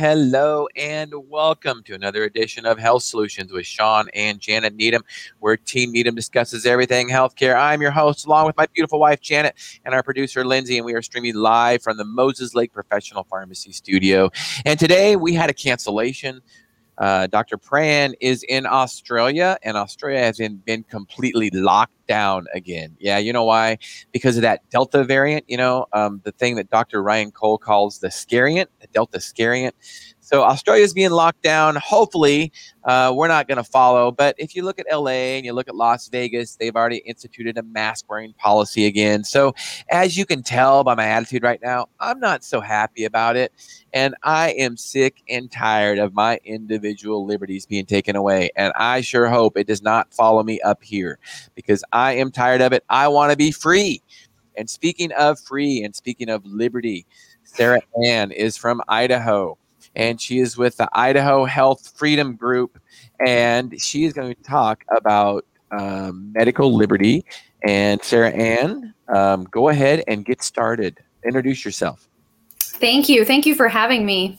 Hello and welcome to another edition of Health Solutions with Shawn and Janet Needham, where Team Needham discusses everything healthcare. I'm your host, along with my beautiful wife, Janet, and our producer, Lindsay, and we are streaming live from the Moses Lake Professional Pharmacy Studio. And today we had a cancellation uh, Dr. Pran is in Australia, and Australia has been, been completely locked down again. Yeah, you know why? Because of that Delta variant, you know, um, the thing that Dr. Ryan Cole calls the scariant, the Delta scariant. So Australia is being locked down. Hopefully, uh, we're not going to follow. But if you look at LA and you look at Las Vegas, they've already instituted a mask wearing policy again. So as you can tell by my attitude right now, I'm not so happy about it. And I am sick and tired of my individual liberties being taken away. And I sure hope it does not follow me up here because I am tired of it. I want to be free. And speaking of free and speaking of liberty, Sarah Anne is from Idaho and she is with the Idaho Health Freedom Group, and she is going to talk about um, medical liberty. And Sarah Anne, um, go ahead and get started. Introduce yourself. Thank you. Thank you for having me.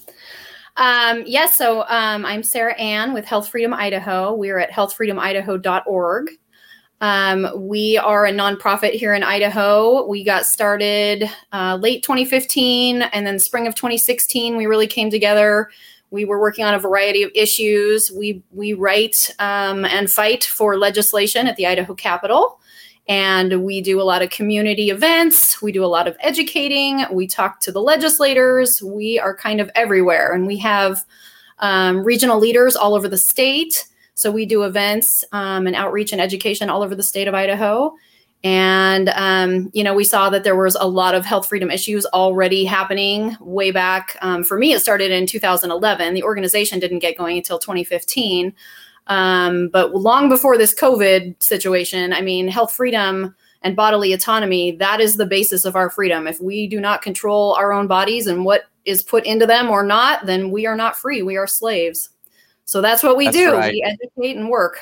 Um, yes, so um, I'm Sarah Anne with Health Freedom Idaho. We're at healthfreedomidaho.org. Um, we are a nonprofit here in Idaho. We got started uh, late 2015 and then spring of 2016, we really came together. We were working on a variety of issues. We, we write um, and fight for legislation at the Idaho Capitol. And we do a lot of community events. We do a lot of educating. We talk to the legislators. We are kind of everywhere. And we have um, regional leaders all over the state. So we do events um, and outreach and education all over the state of Idaho. And, um, you know, we saw that there was a lot of health freedom issues already happening way back. Um, for me, it started in 2011. The organization didn't get going until 2015. Um, but long before this COVID situation, I mean, health freedom and bodily autonomy, that is the basis of our freedom. If we do not control our own bodies and what is put into them or not, then we are not free. We are slaves. So that's what we that's do. Right. We educate and work.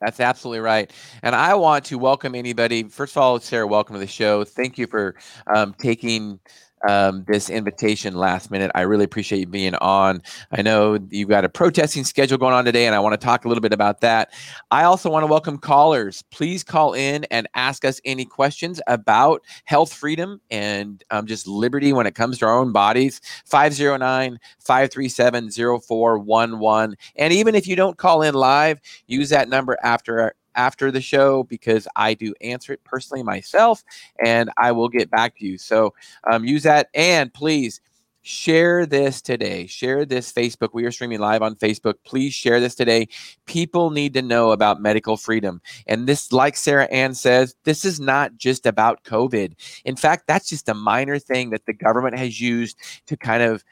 That's absolutely right. And I want to welcome anybody. First of all, Sarah, welcome to the show. Thank you for um, taking um, this invitation last minute. I really appreciate you being on. I know you've got a protesting schedule going on today, and I want to talk a little bit about that. I also want to welcome callers. Please call in and ask us any questions about health freedom and um, just liberty when it comes to our own bodies. 509 537 0411. And even if you don't call in live, use that number after after the show because I do answer it personally myself and I will get back to you. So um, use that and please share this today. Share this Facebook. We are streaming live on Facebook. Please share this today. People need to know about medical freedom. And this, like Sarah Anne says, this is not just about COVID. In fact, that's just a minor thing that the government has used to kind of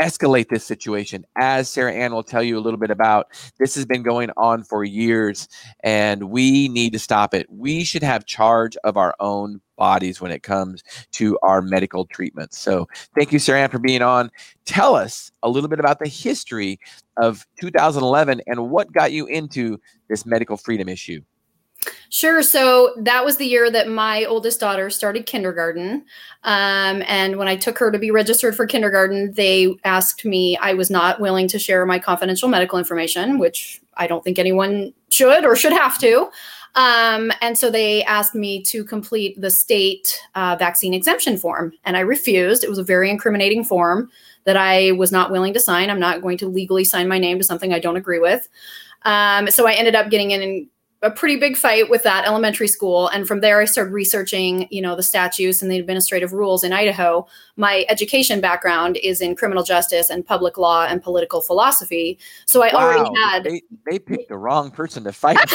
escalate this situation. As Sarah Anne will tell you a little bit about, this has been going on for years and we need to stop it. We should have charge of our own bodies when it comes to our medical treatments. So thank you, Sarah Anne, for being on. Tell us a little bit about the history of 2011 and what got you into this medical freedom issue. Sure. So that was the year that my oldest daughter started kindergarten. Um, and when I took her to be registered for kindergarten, they asked me, I was not willing to share my confidential medical information, which I don't think anyone should or should have to. Um, and so they asked me to complete the state uh, vaccine exemption form. And I refused. It was a very incriminating form that I was not willing to sign. I'm not going to legally sign my name to something I don't agree with. Um, so I ended up getting in a pretty big fight with that elementary school. And from there i started researching you know the statutes and the administrative rules in idaho. My education background is in criminal justice and public law and political philosophy. So i wow. already had they, they, picked the wrong person to fight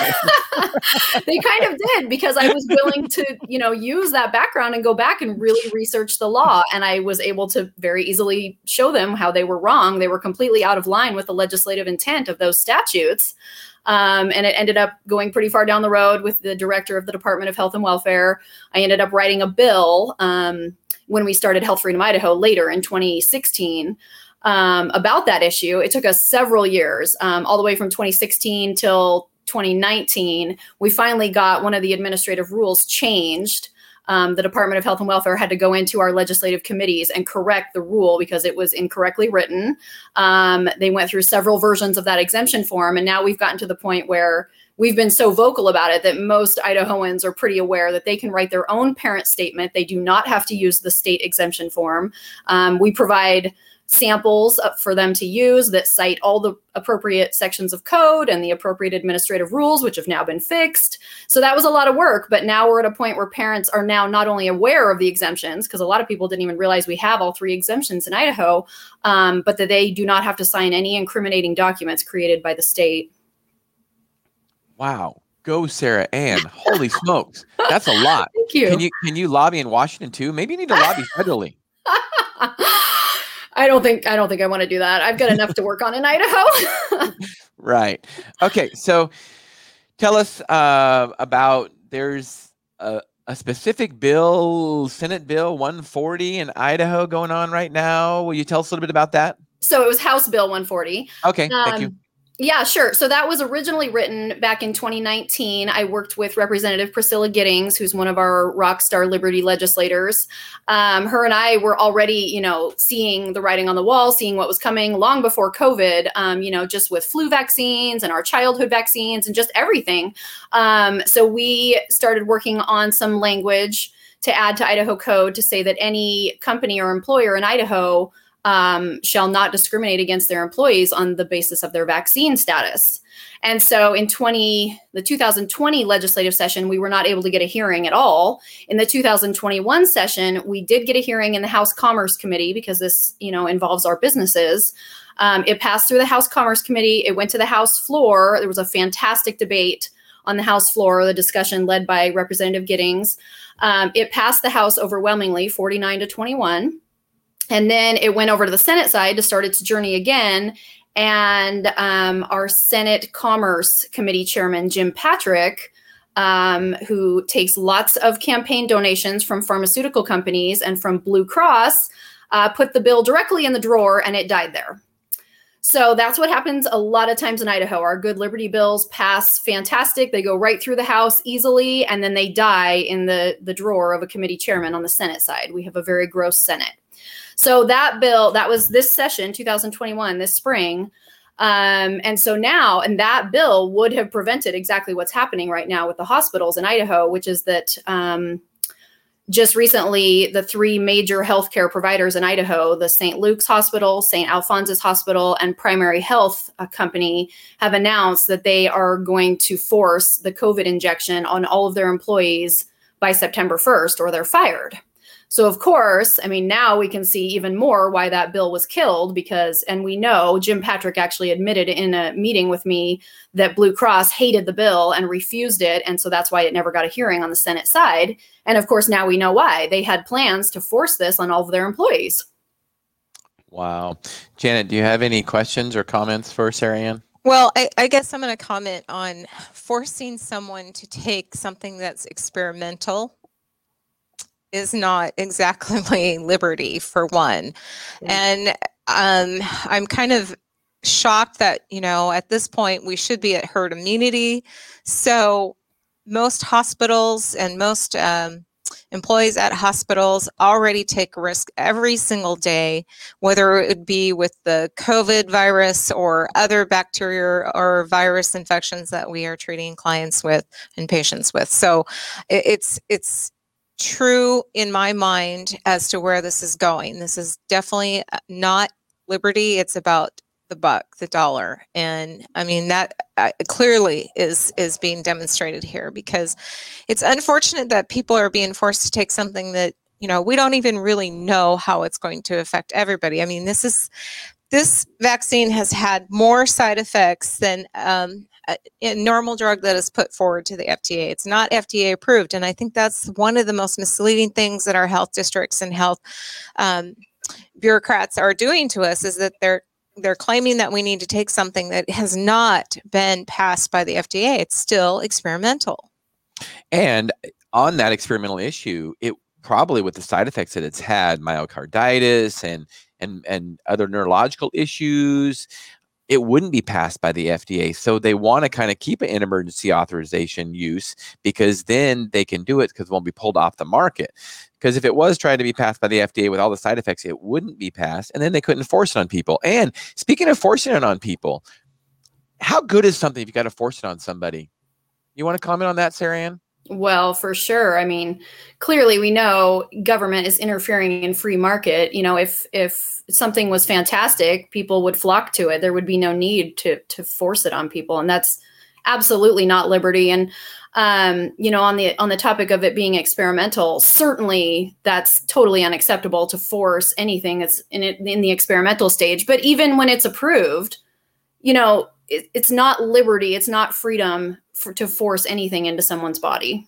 they kind of did because i was willing to you know use that background and go back and really research the law. And i was able to very easily show them how they were wrong. They were completely out of line with the legislative intent of those statutes um, and it ended up going pretty far down the road with the director of the Department of Health and Welfare. I ended up writing a bill um, when we started Health Freedom Idaho later in 2016 um, about that issue. It took us several years, um, all the way from 2016 till 2019. We finally got one of the administrative rules changed um, the Department of Health and Welfare had to go into our legislative committees and correct the rule because it was incorrectly written. Um, they went through several versions of that exemption form, and now we've gotten to the point where we've been so vocal about it that most Idahoans are pretty aware that they can write their own parent statement. They do not have to use the state exemption form. Um, we provide samples for them to use that cite all the appropriate sections of code and the appropriate administrative rules, which have now been fixed. So that was a lot of work, but now we're at a point where parents are now not only aware of the exemptions, because a lot of people didn't even realize we have all three exemptions in Idaho, um, but that they do not have to sign any incriminating documents created by the state. Wow. Go Sarah Anne. Holy smokes. That's a lot. Thank you. Can you can you lobby in Washington too? Maybe you need to lobby federally. I don't think I don't think I want to do that. I've got enough to work on in Idaho. right. Okay. So tell us uh, about there's a, a, specific bill, Senate Bill 140 in Idaho going on right now. Will you tell us a little bit about that? So it was House Bill 140. Okay. Um, thank you. Yeah, sure. So that was originally written back in 2019. I worked with Representative Priscilla Giddings, who's one of our rock star Liberty legislators. Um, her and I were already, you know, seeing the writing on the wall, seeing what was coming long before COVID, um, you know, just with flu vaccines and our childhood vaccines and just everything. Um, so we started working on some language to add to Idaho code to say that any company or employer in Idaho um, shall not discriminate against their employees on the basis of their vaccine status. And so in 20 the 2020 legislative session we were not able to get a hearing at all. In the 2021 session we did get a hearing in the House Commerce Committee because this, you know, involves our businesses. Um, it passed through the House Commerce Committee, it went to the House floor. There was a fantastic debate on the House floor, the discussion led by Representative Giddings. Um, it passed the House overwhelmingly, 49 to 21. And then it went over to the Senate side to start its journey again. And um, our Senate Commerce Committee Chairman, Jim Patrick, um, who takes lots of campaign donations from pharmaceutical companies and from Blue Cross, uh, put the bill directly in the drawer and it died there. So that's what happens a lot of times in Idaho. Our good Liberty bills pass fantastic. They go right through the House easily, and then they die in the, the drawer of a committee chairman on the Senate side. We have a very gross Senate. So that bill, that was this session, 2021, this spring. Um, and so now, and that bill would have prevented exactly what's happening right now with the hospitals in Idaho, which is that um, just recently, the three major healthcare providers in Idaho, the St. Luke's Hospital, St. Alphonsus Hospital, and Primary Health uh, Company, have announced that they are going to force the COVID injection on all of their employees by September 1st, or they're fired. So, of course, I mean, now we can see even more why that bill was killed because, and we know Jim Patrick actually admitted in a meeting with me that Blue Cross hated the bill and refused it. And so that's why it never got a hearing on the Senate side. And of course, now we know why. They had plans to force this on all of their employees. Wow. Janet, do you have any questions or comments for Sarah Anne? Well, I, I, guess I'm going to comment on forcing someone to take something that's experimental is not exactly my liberty for one. Mm-hmm. And um, I'm kind of shocked that, you know, at this point we should be at herd immunity. So most hospitals and most um, employees at hospitals already take risk every single day, whether it be with the COVID virus or other bacteria or virus infections that we are treating clients with and patients with. So it's it's true in my mind as to where this is going. This is definitely uh, not liberty. It's about the buck, the dollar, and I mean that uh, clearly is is being demonstrated here because it's unfortunate that people are being forced to take something that you know we don't even really know how it's going to affect everybody. I mean, this is this vaccine has had more side effects than um, a normal drug that is put forward to the FDA. It's not FDA approved. And I think that's one of the most misleading things that our health districts and health um, bureaucrats are doing to us is that they're they're claiming that we need to take something that has not been passed by the FDA. It's still experimental. And on that experimental issue, it probably with the side effects that it's had, myocarditis and and and other neurological issues, it wouldn't be passed by the FDA. So they want to kind of keep it in emergency authorization use because then they can do it because it won't be pulled off the market. Because if it was trying to be passed by the FDA with all the side effects, it wouldn't be passed. And then they couldn't force it on people. And speaking of forcing it on people, how good is something if you got to force it on somebody? You want to comment on that, Sarah Anne? Well, for sure. I mean, clearly we know government is interfering in free market. You know, if if something was fantastic, people would flock to it. There would be no need to to force it on people, and that's absolutely not liberty. And um, you know, on the on the topic of it being experimental, certainly that's totally unacceptable to force anything that's in it in the experimental stage. But even when it's approved, you know, it, it's not liberty, it's not freedom for, to force anything into someone's body.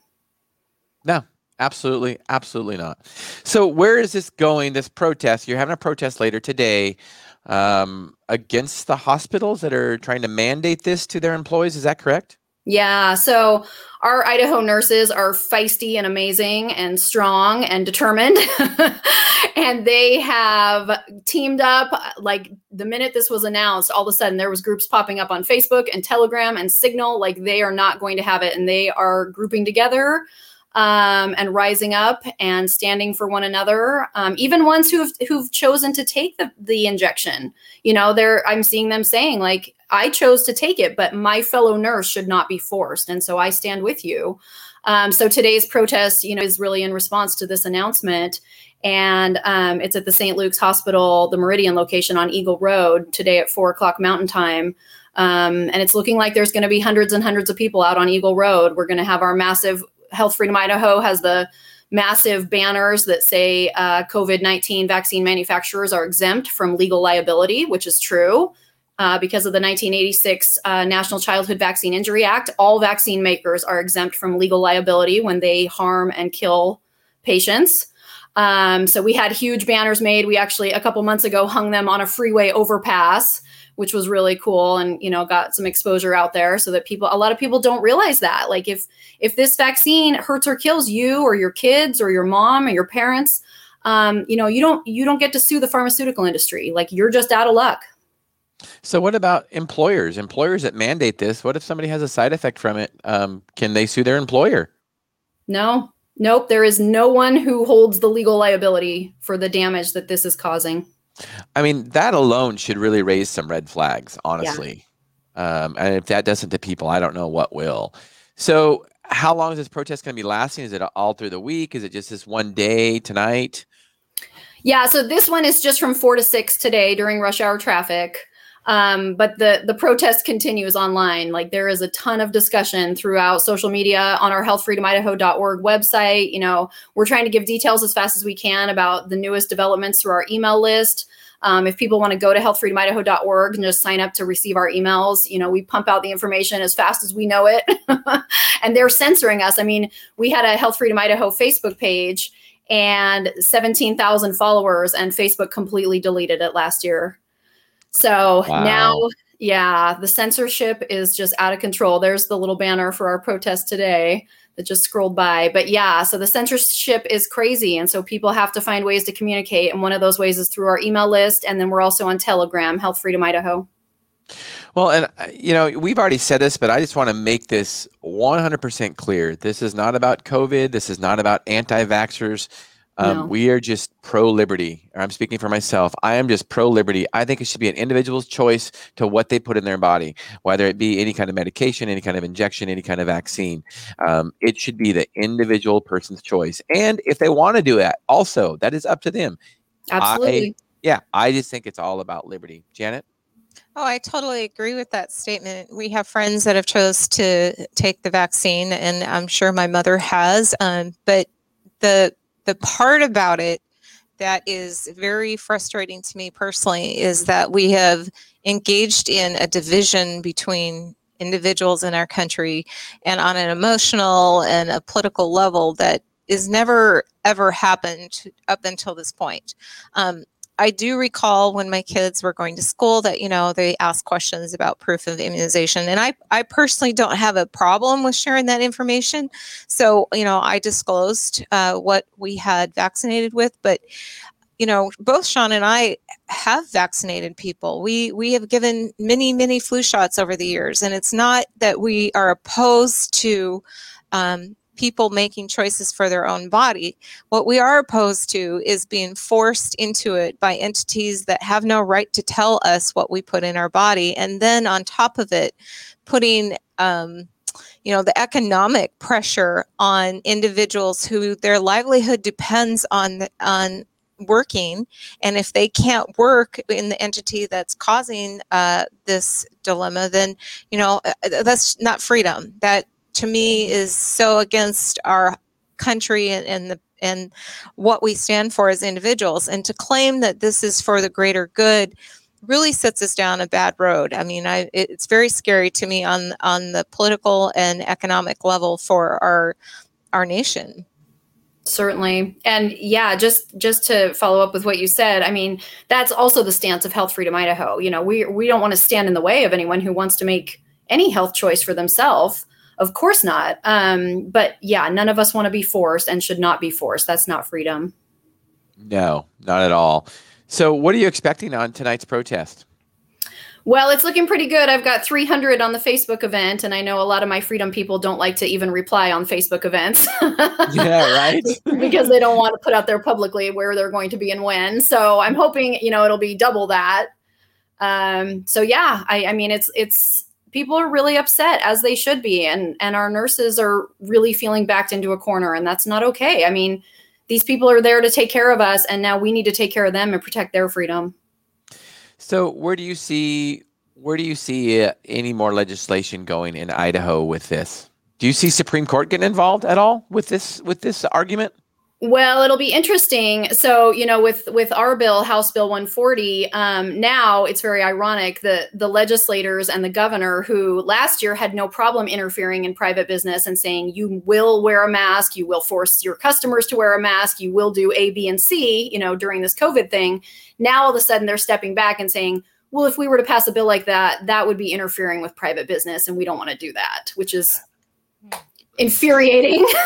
No, absolutely, absolutely not. So, where is this going? This protest? You're having a protest later today um, against the hospitals that are trying to mandate this to their employees. Is that correct? Yeah. So our Idaho nurses are feisty and amazing and strong and determined. and they have teamed up like the minute this was announced, all of a sudden there was groups popping up on Facebook and Telegram and Signal like they are not going to have it and they are grouping together um, and rising up and standing for one another. Um, even ones who've who've chosen to take the the injection, you know, they're I'm seeing them saying like I chose to take it, but my fellow nurse should not be forced, and so I stand with you. Um, so today's protest, you know, is really in response to this announcement, and um, it's at the St. Luke's Hospital, the Meridian location on Eagle Road today at four o'clock Mountain Time. Um, and it's looking like there's going to be hundreds and hundreds of people out on Eagle Road. We're going to have our massive Health Freedom Idaho has the massive banners that say uh, COVID 19 vaccine manufacturers are exempt from legal liability, which is true. Uh, because of the 1986 uh, National Childhood Vaccine Injury Act, all vaccine makers are exempt from legal liability when they harm and kill patients. Um, so we had huge banners made. We actually, a couple months ago, hung them on a freeway overpass which was really cool and you know got some exposure out there so that people a lot of people don't realize that. Like if if this vaccine hurts or kills you or your kids or your mom or your parents um, you know you don't you don't get to sue the pharmaceutical industry. Like you're just out of luck. So what about employers? Employers that mandate this what if somebody has a side effect from it? Um, can they sue their employer? No. Nope. There is no one who holds the legal liability for the damage that this is causing I mean, that alone should really raise some red flags, honestly. Yeah. Um, and if that doesn't to people, I don't know what will. So, how long is this protest going to be lasting? Is it all through the week? Is it just this one day tonight? Yeah, so this one is just from four to six today during rush hour traffic. Um, but the the protest continues online. Like there is a ton of discussion throughout social media on our healthfreedomidaho.org website. You know, we're trying to give details as fast as we can about the newest developments through our email list. Um, if people want to go to healthfreedomidaho.org and just sign up to receive our emails, you know, we pump out the information as fast as we know it. and they're censoring us. I mean, we had a Health Freedom Idaho Facebook page and 17,000 followers, and Facebook completely deleted it last year. So wow. now, yeah, the censorship is just out of control. There's the little banner for our protest today that just scrolled by. But yeah, so the censorship is crazy. And so people have to find ways to communicate. And one of those ways is through our email list. And then we're also on Telegram, Health Freedom Idaho. Well, and uh, you know, we've already said this, but I just want to make this 100% clear. This is not about COVID. This is not about anti vaxxers. Um, no. We are just pro liberty. I'm speaking for myself. I am just pro liberty. I think it should be an individual's choice to what they put in their body, whether it be any kind of medication, any kind of injection, any kind of vaccine. Um, it should be the individual person's choice. And if they want to do that, also, that is up to them. Absolutely. I, yeah, I just think it's all about liberty. Janet? Oh, I totally agree with that statement. We have friends that have chose to take the vaccine, and I'm sure my mother has. Um, but the the part about it that is very frustrating to me personally is that we have engaged in a division between individuals in our country and on an emotional and a political level that is never ever happened up until this point. Um, I do recall when my kids were going to school that, you know, they asked questions about proof of immunization. And I, I personally don't have a problem with sharing that information. So, you know, I disclosed uh, what we had vaccinated with, but you know, both Shawn and I have vaccinated people. We we have given many many flu shots over the years, and it's not that we are opposed to um, people making choices for their own body. What we are opposed to is being forced into it by entities that have no right to tell us what we put in our body, and then on top of it, putting um, you know the economic pressure on individuals who their livelihood depends on on working and if they can't work in the entity that's causing uh, this dilemma then you know uh, that's not freedom that to me is so against our country and, and the and what we stand for as individuals and to claim that this is for the greater good really sets us down a bad road. I mean, I, it's very scary to me on on the political and economic level for our our nation. Certainly, and yeah, just just to follow up with what you said, I mean, that's also the stance of Health Freedom Idaho. You know, we we don't want to stand in the way of anyone who wants to make any health choice for themselves. Of course not. Um, but yeah, none of us want to be forced and should not be forced. That's not freedom. No, not at all. So, what are you expecting on tonight's protest? Well, it's looking pretty good. I've got 300 on the Facebook event, and I know a lot of my freedom people don't like to even reply on Facebook events. yeah, right. because they don't want to put out there publicly where they're going to be and when. So I'm hoping, you know, it'll be double that. Um, so yeah, I, I mean, it's it's people are really upset as they should be, and and our nurses are really feeling backed into a corner, and that's not okay. I mean, these people are there to take care of us and now we need to take care of them and protect their freedom. So where do you see where do you see uh, any more legislation going in idaho with this? Do you see supreme court getting involved at all with this with this argument well, it'll be interesting. So, you know, with with our bill, House Bill 140, um, now it's very ironic that the legislators and the governor, who last year had no problem interfering in private business and saying you will wear a mask, you will force your customers to wear a mask, you will do A, B, and C, you know, during this COVID thing. Now all of a sudden they're stepping back and saying, well, if we were to pass a bill like that, that would be interfering with private business, and we don't want to do that, which is infuriating.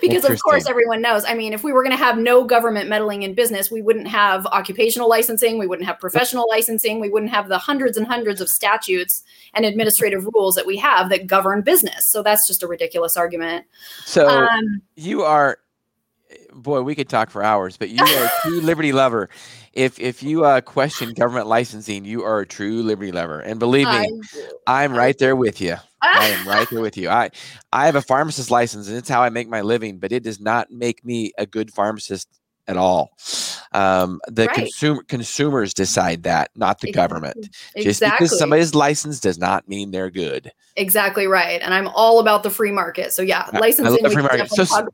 Because of course everyone knows. I mean if we were going to have no government meddling in business we wouldn't have occupational licensing we wouldn't have professional licensing we wouldn't have the hundreds and hundreds of statutes and administrative rules that we have that govern business. So that's just a ridiculous argument. So um, you are boy we could talk for hours but you are a true liberty lover. If if you uh, question government licensing you are a true liberty lover. And believe me i'm right there with you I am right there with you. I I have a pharmacist license and it's how I make my living, but it does not make me a good pharmacist at all. Um, the right. consumer consumers decide that, not the exactly. government. Just because somebody's license does not mean they're good. Exactly right. And I'm all about the free market. So yeah, licensing. I, I free market. So,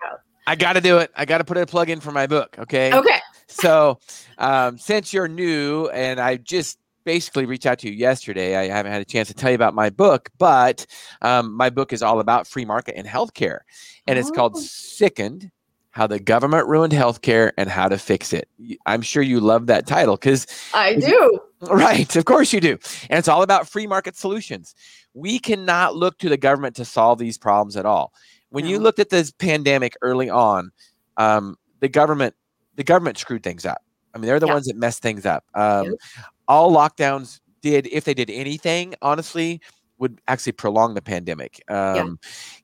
I got to do it. I got to put a plug in for my book. Okay. Okay. so um, since you're new and I just basically reached out to you yesterday. I haven't had a chance to tell you about my book, but um, my book is all about free market and healthcare, and oh. it's called oh. Sickened: How the Government Ruined Healthcare and How to Fix It. I'm sure you love that title because I do. Right, of course you do, and it's all about free market solutions. We cannot look to the government to solve these problems at all. When no. you looked at this pandemic early on, um, the government the government screwed things up. I mean, they're the yeah. ones that messed things up. Um, all lockdowns did, if they did anything, honestly, would actually prolong the pandemic. Um, yeah.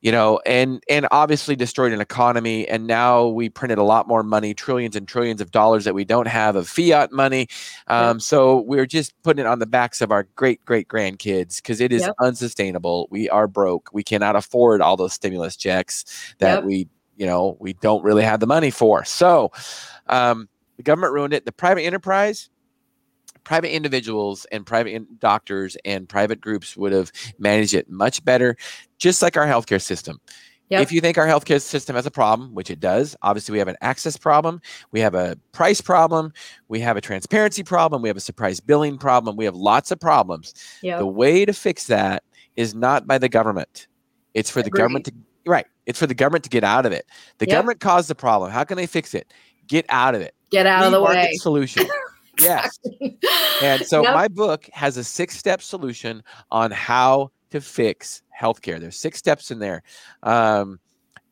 You know, and and obviously destroyed an economy. And now we printed a lot more money, trillions and trillions of dollars that we don't have of fiat money. Um, yeah. So we're just putting it on the backs of our great great grandkids because it is yep. unsustainable. We are broke. We cannot afford all those stimulus checks that yep. we you know we don't really have the money for. So um, the government ruined it. The private enterprise private individuals and private in- doctors and private groups would have managed it much better, just like our healthcare system. Yep. If you think our healthcare system has a problem, which it does, obviously we have an access problem, we have a price problem, we have a transparency problem, we have a surprise billing problem, we have lots of problems. Yep. The way to fix that is not by the government. It's for the government to right. It's for the government to get out of it. The yep. government caused the problem. How can they fix it? Get out of it. Get out of the way. Solution. Yes. and so yep. my book has a six step solution on how to fix healthcare. There's six steps in there. Um,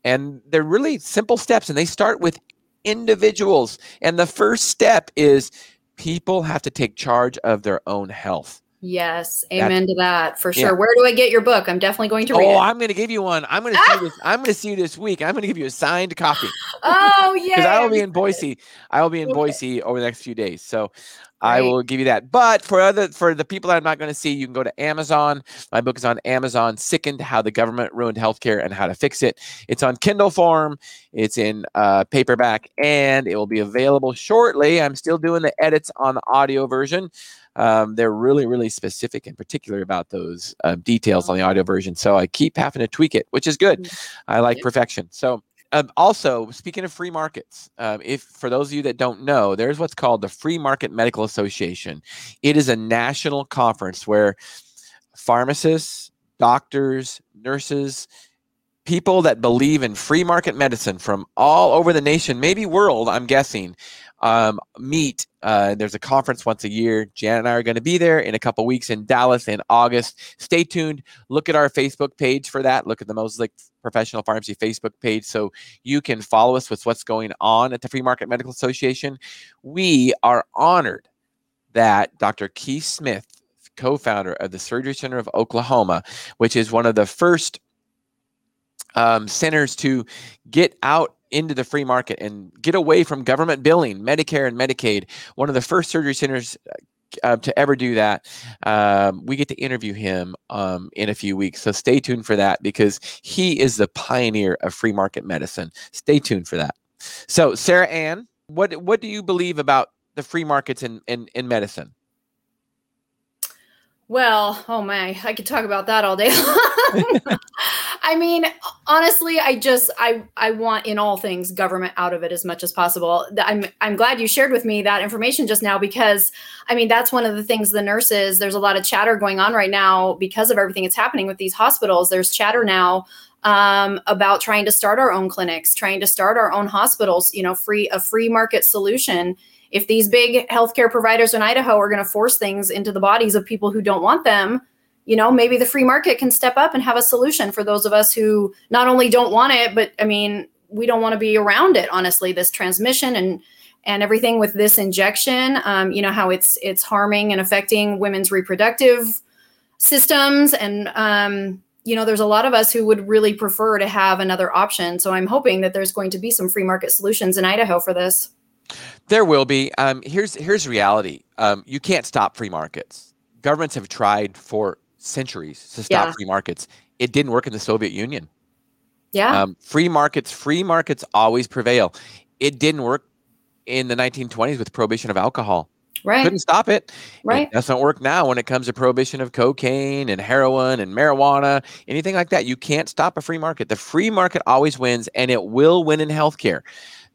and they're really simple steps, and they start with individuals. And the first step is people have to take charge of their own health. Yes, amen to that for sure. Yeah. Where do I get your book? I'm definitely going to read oh, it. I'm going to give you one. I'm going to see this. I'm going to see you this week. I'm going to give you a signed copy. Oh yeah. Because I will be in Boise. I will be in okay. Boise over the next few days. So Right. I will give you that. But for other for the people that I'm not going to see, you can go to Amazon. My book is on Amazon. Sickened: How the Government Ruined Healthcare and How to Fix It. It's on Kindle form. It's in uh, paperback, and it will be available shortly. I'm still doing the edits on the audio version. Um, they're really, really specific and particular about those uh, details on the audio version. So I keep having to tweak it, which is good. Mm-hmm. I like perfection. So um, also, speaking of free markets, um, if for those of you that don't know, there's what's called the Free Market Medical Association. It is a national conference where pharmacists, doctors, nurses, people that believe in free market medicine from all over the nation, maybe world, I'm guessing, um, meet. Uh, there's a conference once a year. Jan and I are going to be there in a couple weeks in Dallas in August. Stay tuned. Look at our Facebook page for that. Look at the Moses Lake Professional Pharmacy Facebook page so you can follow us with what's going on at the Free Market Medical Association. We are honored that Dr. Keith Smith, co founder of the Surgery Center of Oklahoma, which is one of the first um, centers to get out into the free market and get away from government billing, Medicare and Medicaid. One of the first surgery centers uh, to ever do that. Um, we get to interview him um, in a few weeks. So stay tuned for that because he is the pioneer of free market medicine. Stay tuned for that. So, Sarah Anne, what, what do you believe about the free markets in, in, in medicine? Well, oh my, I could talk about that all day long. I mean, honestly, I just I I want in all things government out of it as much as possible. I'm I'm glad you shared with me that information just now because I mean that's one of the things the nurses. There's a lot of chatter going on right now because of everything that's happening with these hospitals. There's chatter now um, about trying to start our own clinics, trying to start our own hospitals. You know, free a free market solution if these big healthcare providers in Idaho are going to force things into the bodies of people who don't want them, you know, maybe the free market can step up and have a solution for those of us who not only don't want it, but I mean, we don't want to be around it. Honestly, this transmission and and everything with this injection, um, you know how it's it's harming and affecting women's reproductive systems, and um, you know, there's a lot of us who would really prefer to have another option. So I'm hoping that there's going to be some free market solutions in Idaho for this. There will be. Um, here's here's reality. Um, you can't stop free markets. Governments have tried for centuries to stop yeah. free markets. It didn't work in the Soviet Union. Yeah. Um, free markets. Free markets always prevail. It didn't work in the 1920s with prohibition of alcohol. Right. Couldn't stop it. Right. It doesn't work now when it comes to prohibition of cocaine and heroin and marijuana, anything like that. You can't stop a free market. The free market always wins, and it will win in healthcare.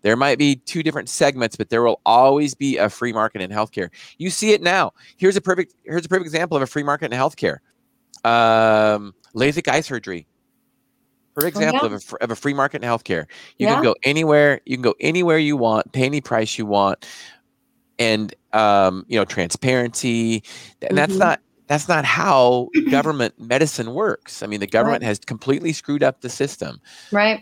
There might be two different segments, but there will always be a free market in healthcare. You see it now. Here's a perfect here's a perfect example of a free market in healthcare. Um, LASIK eye surgery. Perfect example oh, yeah. of, a, of a free market in healthcare. You yeah. can go anywhere. You can go anywhere you want, pay any price you want, and um, you know transparency. And mm-hmm. that's not that's not how government medicine works. I mean, the government right. has completely screwed up the system. Right.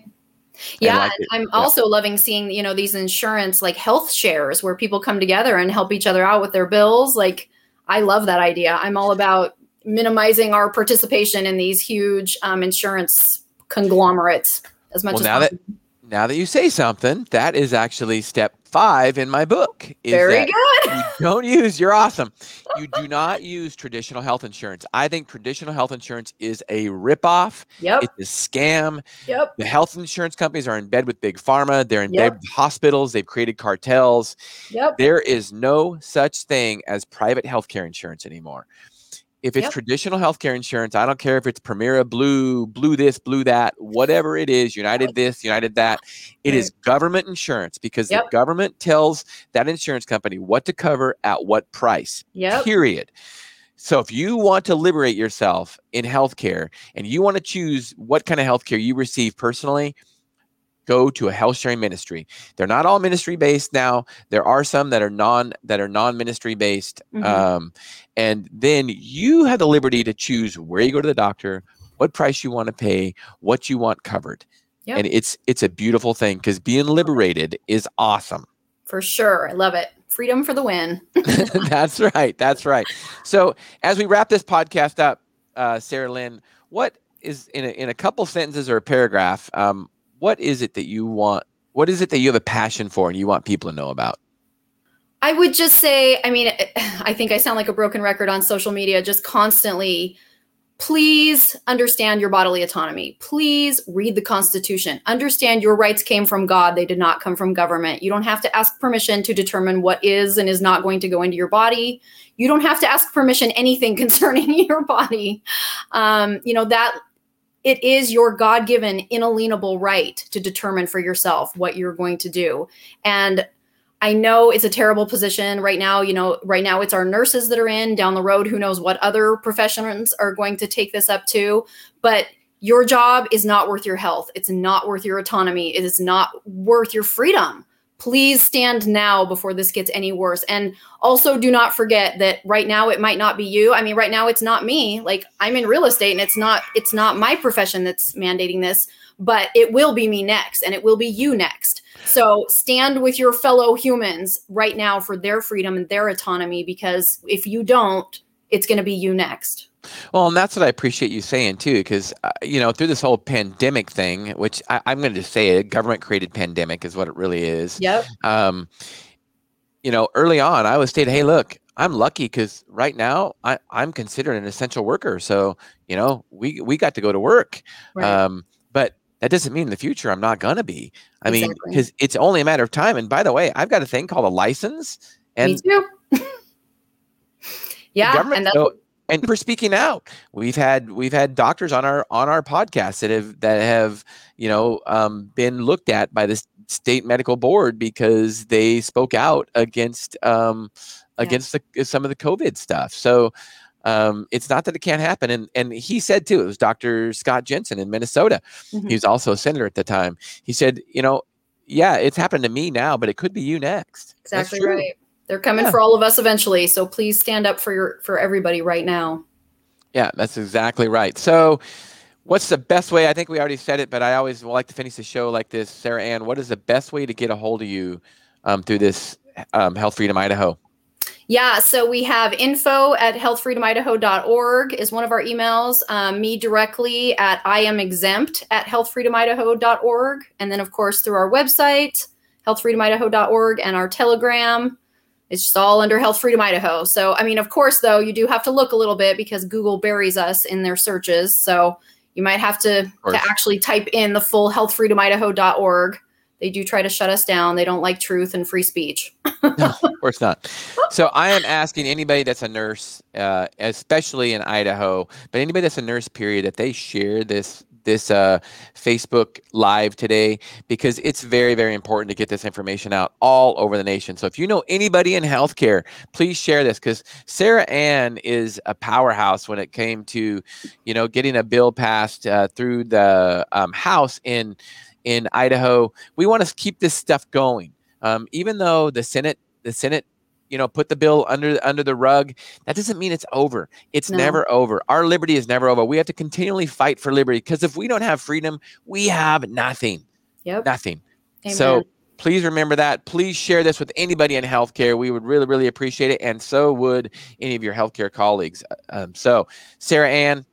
Yeah, like I'm yeah. also loving seeing you know these insurance like health shares where people come together and help each other out with their bills. Like I love that idea. I'm all about minimizing our participation in these huge um, insurance conglomerates as much well, as now possible. that now that you say something, that is actually step five in my book. Very good. you don't use, you're awesome. You do not use traditional health insurance. I think traditional health insurance is a ripoff. Yep. It's a scam. Yep. The health insurance companies are in bed with big pharma. They're in yep. bed with hospitals. They've created cartels. Yep. There is no such thing as private healthcare insurance anymore. If it's yep. traditional healthcare insurance, I don't care if it's Premera Blue, Blue this, Blue that, whatever it is, United this, United that, It is government insurance because yep. the government tells that insurance company what to cover at what price. Yep. Period. So if you want to liberate yourself in healthcare and you want to choose what kind of healthcare you receive personally, go to a health sharing ministry. They're not all ministry based now. There are some that are non that are non ministry based. Mm-hmm. Um, and then you have the liberty to choose where you go to the doctor, what price you want to pay, what you want covered. Yep. and it's it's a beautiful thing because being liberated is awesome. For sure. I love it. Freedom for the win. that's right. That's right. So as we wrap this podcast up, uh, Sarah Lynn, what is in a, in a couple sentences or a paragraph? Um, what is it that you want? What is it that you have a passion for and you want people to know about? I would just say, I mean, I think I sound like a broken record on social media, just constantly. Please understand your bodily autonomy. Please read the Constitution. Understand your rights came from God. They did not come from government. You don't have to ask permission to determine what is and is not going to go into your body. You don't have to ask permission anything concerning your body. Um, you know, that it is your God given, inalienable right to determine for yourself what you're going to do. And I know it's a terrible position right now. You know, right now it's our nurses that are in down the road. Who knows what other professions are going to take this up too. But your job is not worth your health. It's not worth your autonomy. It is not worth your freedom. Please stand now before this gets any worse. And also do not forget that right now it might not be you. I mean, right now it's not me. Like I'm in real estate and it's not it's not my profession that's mandating this, but it will be me next and it will be you next. So stand with your fellow humans right now for their freedom and their autonomy because if you don't, it's going to be you next. Well, and that's what I appreciate you saying too, because uh, you know through this whole pandemic thing, which I, am going to say it, government created pandemic is what it really is. Yep. Um, you know, early on, I was stating, hey, look, I'm lucky because right now I, I'm considered an essential worker, so you know we we got to go to work. Right. Um, but that doesn't mean in the future I'm not going to be. I mean, because it's only a matter of time. And by the way, I've got a thing called a license, and Me too. yeah, and that's so- and for speaking out. We've had we've had doctors on our on our podcast that have that have you know um, been looked at by the state medical board because they spoke out against um, Yeah. against the, some of the covid stuff. So um, it's not that it can't happen. And and he said too it was dr scott jensen in minnesota. Mhm. he was also a senator at the time. He said you know yeah it's happened to me now but it could be you next. That's exactly right. They're coming Yeah. for all of us eventually. So please stand up for your for everybody right now. Yeah, that's exactly right. So, what's the best way? I think we already said it, but I always like to finish the show like this. Sarah Anne, what is the best way to get a hold of you um, through this um, Health Freedom Idaho? Yeah, so we have info at healthfreedomidaho.org is one of our emails. Um, me directly at I am exempt at healthfreedomidaho.org. And then, of course, through our website, healthfreedomidaho.org, and our Telegram. It's just all under Health Freedom Idaho. So, I mean, of course, though, you do have to look a little bit because Google buries us in their searches. So you might have to, to actually type in the full healthfreedomidaho.org. They do try to shut us down. They don't like truth and free speech. no, of course not. So, I am asking anybody that's a nurse, uh, especially in Idaho, but anybody that's a nurse, period, that they share this this uh, Facebook live today because it's very, very important to get this information out all over the nation. So if you know anybody in healthcare, please share this because Sarah Anne is a powerhouse when it came to, you know, getting a bill passed uh, through the um, House in in Idaho. We want to keep this stuff going, um, even though the Senate the Senate you know put the bill under under the rug that doesn't mean it's over. It's No. never over. Our liberty is never over. We have to continually fight for liberty because if we don't have freedom we have nothing. Yep. nothing. Amen. so please remember that. Please share this with anybody in healthcare. We would really really appreciate it and so would any of your healthcare colleagues. Um, so sarah anne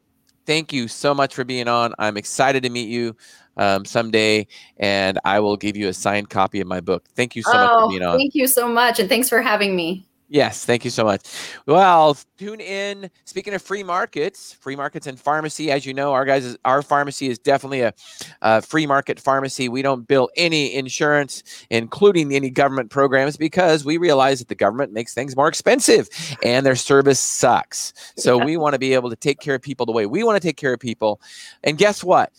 thank you so much for being on. I'm excited to meet you um, someday and i will give you a signed copy of my book thank you so much oh, for being on thank you so much. And thanks for having me. Yes, thank you so much. Well, tune in. Speaking of free markets, free markets and pharmacy, as you know, our guys, is- our pharmacy is definitely a, a free market pharmacy. We don't bill any insurance, including any government programs, because we realize that the government makes things more expensive and their service sucks. So we want to be able to take care of people the way we want to take care of people. And guess what?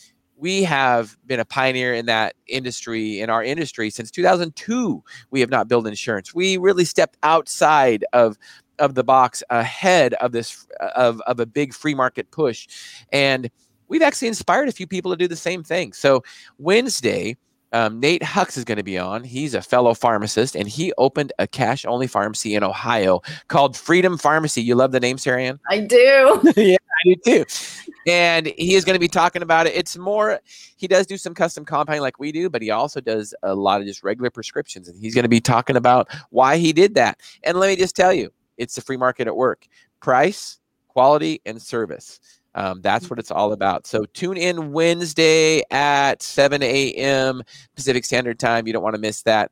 We have been a pioneer in that industry, in our industry, since 2002 we have not built insurance. We really stepped outside of of the box ahead of this of, of a big free market push. And we've actually inspired a few people to do the same thing. So Wednesday, um, Nate Hux is going to be on. He's a fellow pharmacist, and he opened a cash only pharmacy in Ohio called Freedom Pharmacy. You love the name, Sarah Anne? I do. yeah, do too. And he is going to be talking about it. It's more, he does do some custom compounding like we do, but he also does a lot of just regular prescriptions. And he's going to be talking about why he did that. And let me just tell you, it's the free market at work price, quality, and service. Um, that's what it's all about. So tune in Wednesday at 7 a.m. Pacific Standard Time. You don't want to miss that.